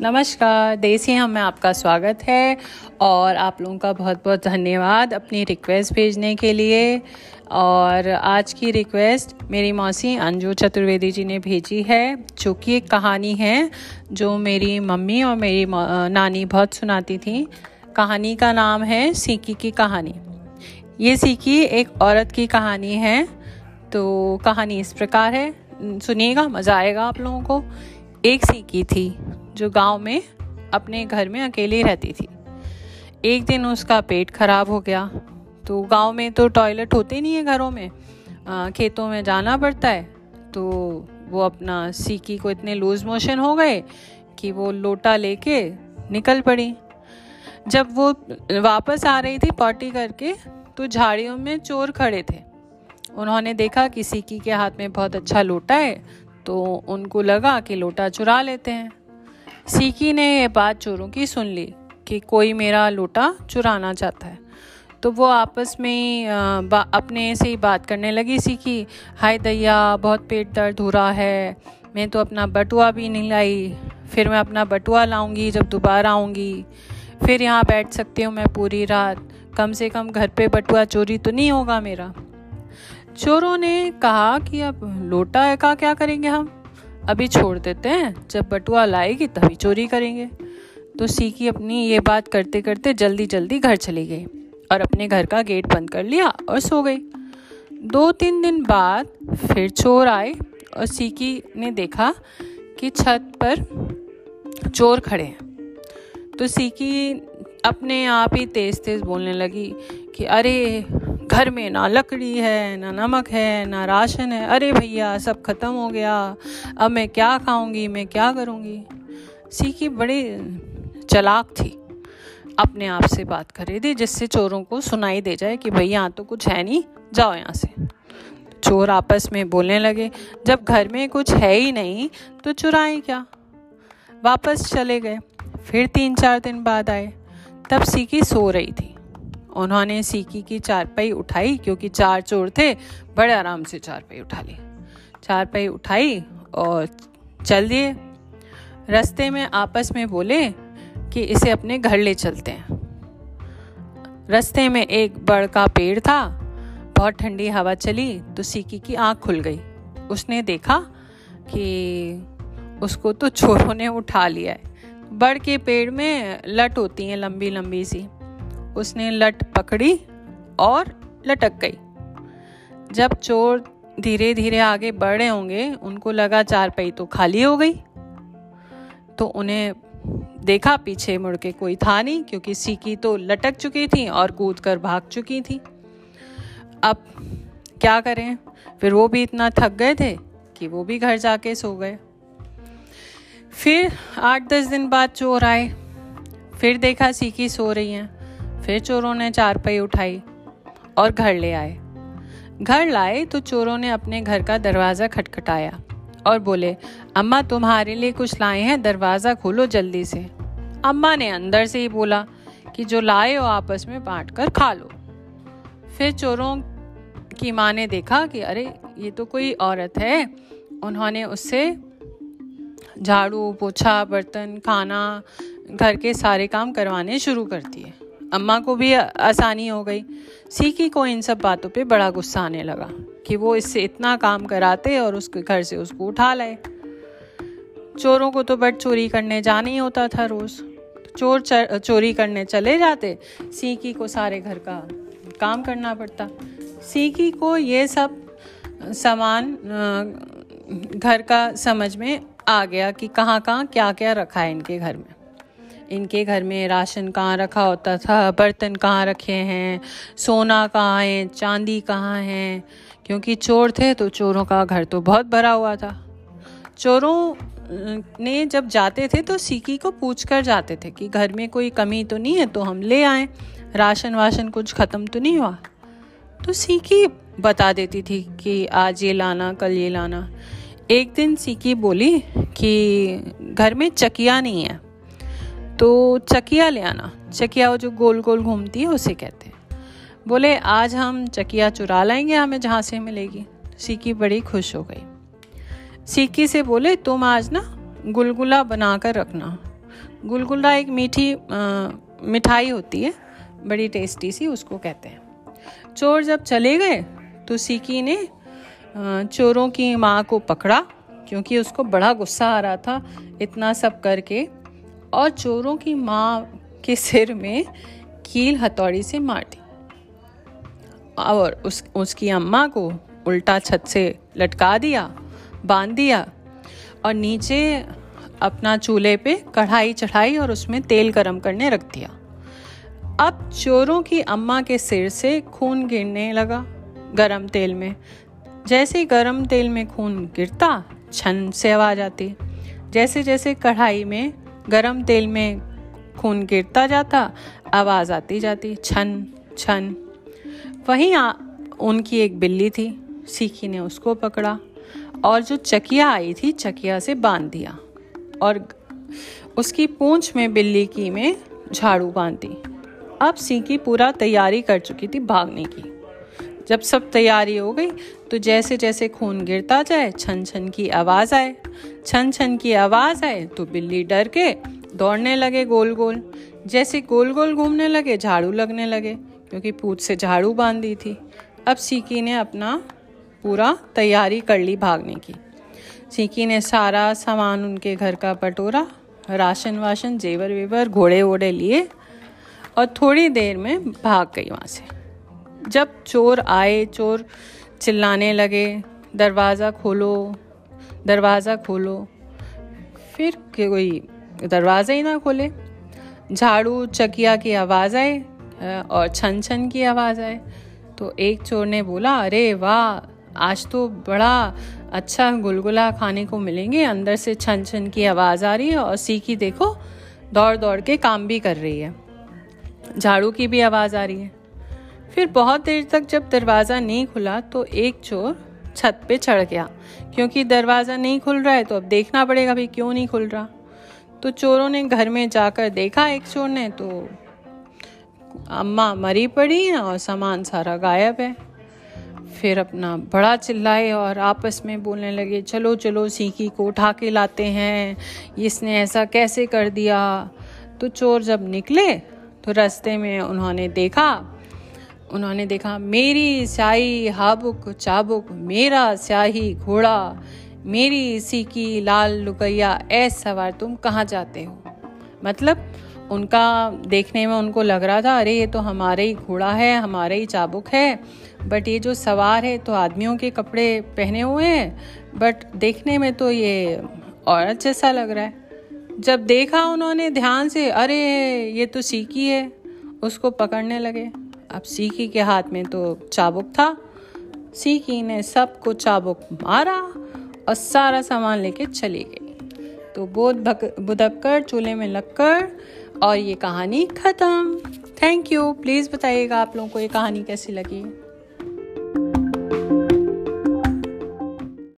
नमस्कार, देसी हम में आपका स्वागत है और आप लोगों का बहुत बहुत धन्यवाद अपनी रिक्वेस्ट भेजने के लिए। और आज की रिक्वेस्ट मेरी मौसी अंजू चतुर्वेदी जी ने भेजी है, जो कि एक कहानी है, जो मेरी मम्मी और मेरी नानी बहुत सुनाती थी। कहानी का नाम है सीकी की कहानी। ये सीकी एक औरत की कहानी है तो कहानी इस प्रकार है। सुनिएगा मज़ा आएगा आप लोगों को। एक सीकी थी जो गाँव में अपने घर में अकेली रहती थी। एक दिन उसका पेट खराब हो गया। तो गाँव में तो टॉयलेट होते नहीं है घरों में। आ, खेतों में जाना पड़ता है। तो वो अपना सीकी को इतने लूज मोशन हो गए कि वो लोटा लेके निकल पड़ी। जब वो वापस आ रही थी पॉटी करके तो झाड़ियों में चोर खड़े थे। उन्होंने देखा कि सीकी के हाथ में बहुत अच्छा लोटा है तो उनको लगा कि लोटा चुरा लेते हैं। सीकी ने यह बात चोरों की सुन ली कि कोई मेरा लोटा चुराना चाहता है। तो वो आपस में अपने से ही बात करने लगी सीखी हाय दैया, बहुत पेट दर्द हो रहा है, मैं तो अपना बटुआ भी नहीं लाई, फिर मैं अपना बटुआ लाऊँगी जब दोबारा आऊँगी। फिर यहाँ बैठ सकती हूँ मैं पूरी रात, कम से कम घर पे बटुआ चोरी तो नहीं होगा मेरा। चोरों ने कहा कि अब लोटा का क्या करेंगे हम? अभी छोड़ देते हैं। जब बटुआ लाएगी तभी चोरी करेंगे। तो सीकी अपनी ये बात करते करते जल्दी जल्दी घर चली गई और अपने घर का गेट बंद कर लिया और सो गई। दो तीन दिन बाद फिर चोर आए और सीकी ने देखा कि छत पर चोर खड़े हैं। तो सीकी अपने आप ही तेज तेज बोलने लगी कि अरे घर में ना लकड़ी है, ना नमक है, ना राशन है। अरे भैया, सब ख़त्म हो गया। अब मैं क्या खाऊँगी, मैं क्या करूँगी? सीखी बड़ी चलाक थी। अपने आप से बात कर रही थी, जिससे चोरों को सुनाई दे जाए कि भैया यहाँ तो कुछ है नहीं, जाओ यहाँ से। चोर आपस में बोलने लगे, जब घर में कुछ है ही नहीं तो चुराएँ क्या? वापस चले गए। फिर तीन चार दिन बाद आए। तब सीकी सो रही थी। उन्होंने सीकी की चारपाई उठाई, क्योंकि चार चोर थे, बड़े आराम से चारपाई उठा ली। चारपाई उठाई और चल दिए। रास्ते में आपस में बोले कि इसे अपने घर ले चलते हैं। रास्ते में एक बड़ का पेड़ था, बहुत ठंडी हवा चली तो सीकी की आँख खुल गई। उसने देखा कि उसको तो चोरों ने उठा लिया है। बड़ के पेड़ में लट होती हैं लंबी लंबी सी। उसने लट पकड़ी और लटक गई। जब चोर धीरे धीरे आगे बढ़े होंगे, उनको लगा चार पई तो खाली हो गई। तो उन्हें देखा पीछे मुड़ के कोई था नहीं, क्योंकि सीकी तो लटक चुकी थी और कूद कर भाग चुकी थी। अब क्या करें? फिर वो भी इतना थक गए थे कि वो भी घर जाके सो गए। फिर आठ दस दिन बाद चोर आए। फिर देखा सीकी सो रही हैं। फिर चोरों ने चारपाई उठाई और घर ले आए। घर लाए तो चोरों ने अपने घर का दरवाज़ा खटखटाया और बोले, अम्मा, तुम्हारे लिए कुछ लाए हैं, दरवाज़ा खोलो जल्दी से। अम्मा ने अंदर से ही बोला कि, जो लाए हो आपस में बांट कर खा लो। फिर चोरों की माँ ने देखा कि, अरे, ये तो कोई औरत है। उन्होंने उससे झाड़ू, पोछा, बर्तन, खाना, घर के सारे काम करवाने शुरू कर दिए। अम्मा को भी आसानी हो गई। सीकी को इन सब बातों पे बड़ा गुस्सा आने लगा कि वो इससे इतना काम कराते और उसके घर से उसको उठा लाए। चोरों को तो बट चोरी करने जाना ही होता था रोज़। चोर चोरी करने चले जाते सीकी को सारे घर का काम करना पड़ता। सीकी को ये सब सामान घर का समझ में आ गया कि कहाँ कहाँ क्या क्या रखा है इनके घर में। इनके घर में राशन कहाँ रखा होता था? बर्तन कहाँ रखे हैं? सोना कहाँ है? चांदी कहाँ है? क्योंकि चोर थे तो चोरों का घर तो बहुत भरा हुआ था। चोरों ने जब जाते थे तो सीकी को पूछ कर जाते थे कि घर में कोई कमी तो नहीं है तो हम ले आए। राशन वाशन कुछ ख़त्म तो नहीं हुआ। तो सीकी बता देती थी कि आज ये लाना, कल ये लाना। एक दिन सीकी बोली कि घर में चकिया नहीं है। तो चकिया ले आना। चकिया वो जो गोल गोल घूमती है, उसे कहते हैं। बोले, आज हम चकिया चुरा लाएँगे हमें जहाँ से मिलेगी। सीकी बड़ी खुश हो गई। सीकी से बोले, तुम आज ना गुलगुला बना कर रखना। गुलगुला एक मीठी मिठाई होती है, बड़ी टेस्टी सी, उसको कहते हैं। चोर जब चले गए तो सीकी ने चोरों की माँ को पकड़ा, क्योंकि उसको बड़ा गुस्सा आ रहा था। इतना सब करके और चोरों की माँ के सिर में कील हथौड़ी से मार दी। और उस, उसकी अम्मा को उल्टा छत से लटका दिया, बाँध दिया और नीचे अपना चूल्हे पे कढ़ाई चढ़ाई और उसमें तेल गरम करने रख दिया। अब चोरों की अम्मा के सिर से खून गिरने लगा गरम तेल में। जैसे गरम तेल में खून गिरता, छन से आवाज़ आती। जैसे जैसे कढ़ाई में गरम तेल में खून गिरता जाता आवाज़ आती जाती छन छन। वहीं आ, उनकी एक बिल्ली थी सीखी ने उसको पकड़ा और जो चकिया आई थी चकिया से बाँध दिया और उसकी पूंछ में बिल्ली की में झाड़ू बाँध। दी अब सीकी पूरा तैयारी कर चुकी थी भागने की। जब सब तैयारी हो गई तो जैसे जैसे खून गिरता जाए छन छन की आवाज़ आए। छन छन की आवाज़ आए तो बिल्ली डर के दौड़ने लगे गोल गोल जैसे गोल गोल घूमने लगे, झाड़ू लगने लगे, क्योंकि पूछ से झाड़ू बाँध दी थी। अब सीकी ने अपना पूरा तैयारी कर ली भागने की। सीकी ने सारा सामान उनके घर का पटोरा राशन वाशन जेवर वेवर घोड़े वोड़े लिए और थोड़ी देर में भाग गई वहाँ से। जब चोर आए, चोर चिल्लाने लगे, दरवाज़ा खोलो दरवाज़ा खोलो। फिर कोई दरवाज़ा ही ना खोले। झाड़ू, चकिया की आवाज़ आए और छन छन की आवाज़ आए। तो एक चोर ने बोला, अरे वाह, आज तो बड़ा अच्छा गुलगुला खाने को मिलेंगे। अंदर से छन छन की आवाज़ आ रही है और सीखी देखो दौड़ दौड़ के काम भी कर रही है। झाड़ू की भी आवाज़ आ रही है। फिर बहुत देर तक जब दरवाज़ा नहीं खुला तो एक चोर छत पे चढ़ गया। क्योंकि दरवाज़ा नहीं खुल रहा है तो अब देखना पड़ेगा भाई क्यों नहीं खुल रहा। तो चोरों ने घर में जाकर देखा एक चोर ने तो अम्मा मरी पड़ी है और सामान सारा गायब है। फिर अपना बड़ा चिल्लाए और आपस में बोलने लगे, चलो चलो, सीखी को उठा के लाते हैं। इसने ऐसा कैसे कर दिया? तो चोर जब निकले तो रास्ते में उन्होंने देखा उन्होंने देखा, मेरी स्याही हाबुक, चाबुक, मेरा स्याही घोड़ा, मेरी इसी की लाल लुकैया ऐस सवार तुम कहाँ जाते हो? मतलब उनका देखने में उनको लग रहा था, अरे, ये तो हमारे ही घोड़ा है, हमारे ही चाबुक है। बट ये जो सवार है तो आदमियों के कपड़े पहने हुए हैं। बट देखने में तो ये औरत जैसा लग रहा है। जब देखा उन्होंने ध्यान से, अरे, ये तो सीकी है, उसको पकड़ने लगे। अब सीकी के हाथ में तो चाबुक था। सीकी ने सबको चाबुक मारा और सारा सामान लेके चली गई। तो बोध भक बुधक्कर चूल्हे में लगकर और ये कहानी ख़त्म। थैंक यू प्लीज़ बताइएगा आप लोगों को ये कहानी कैसी लगी।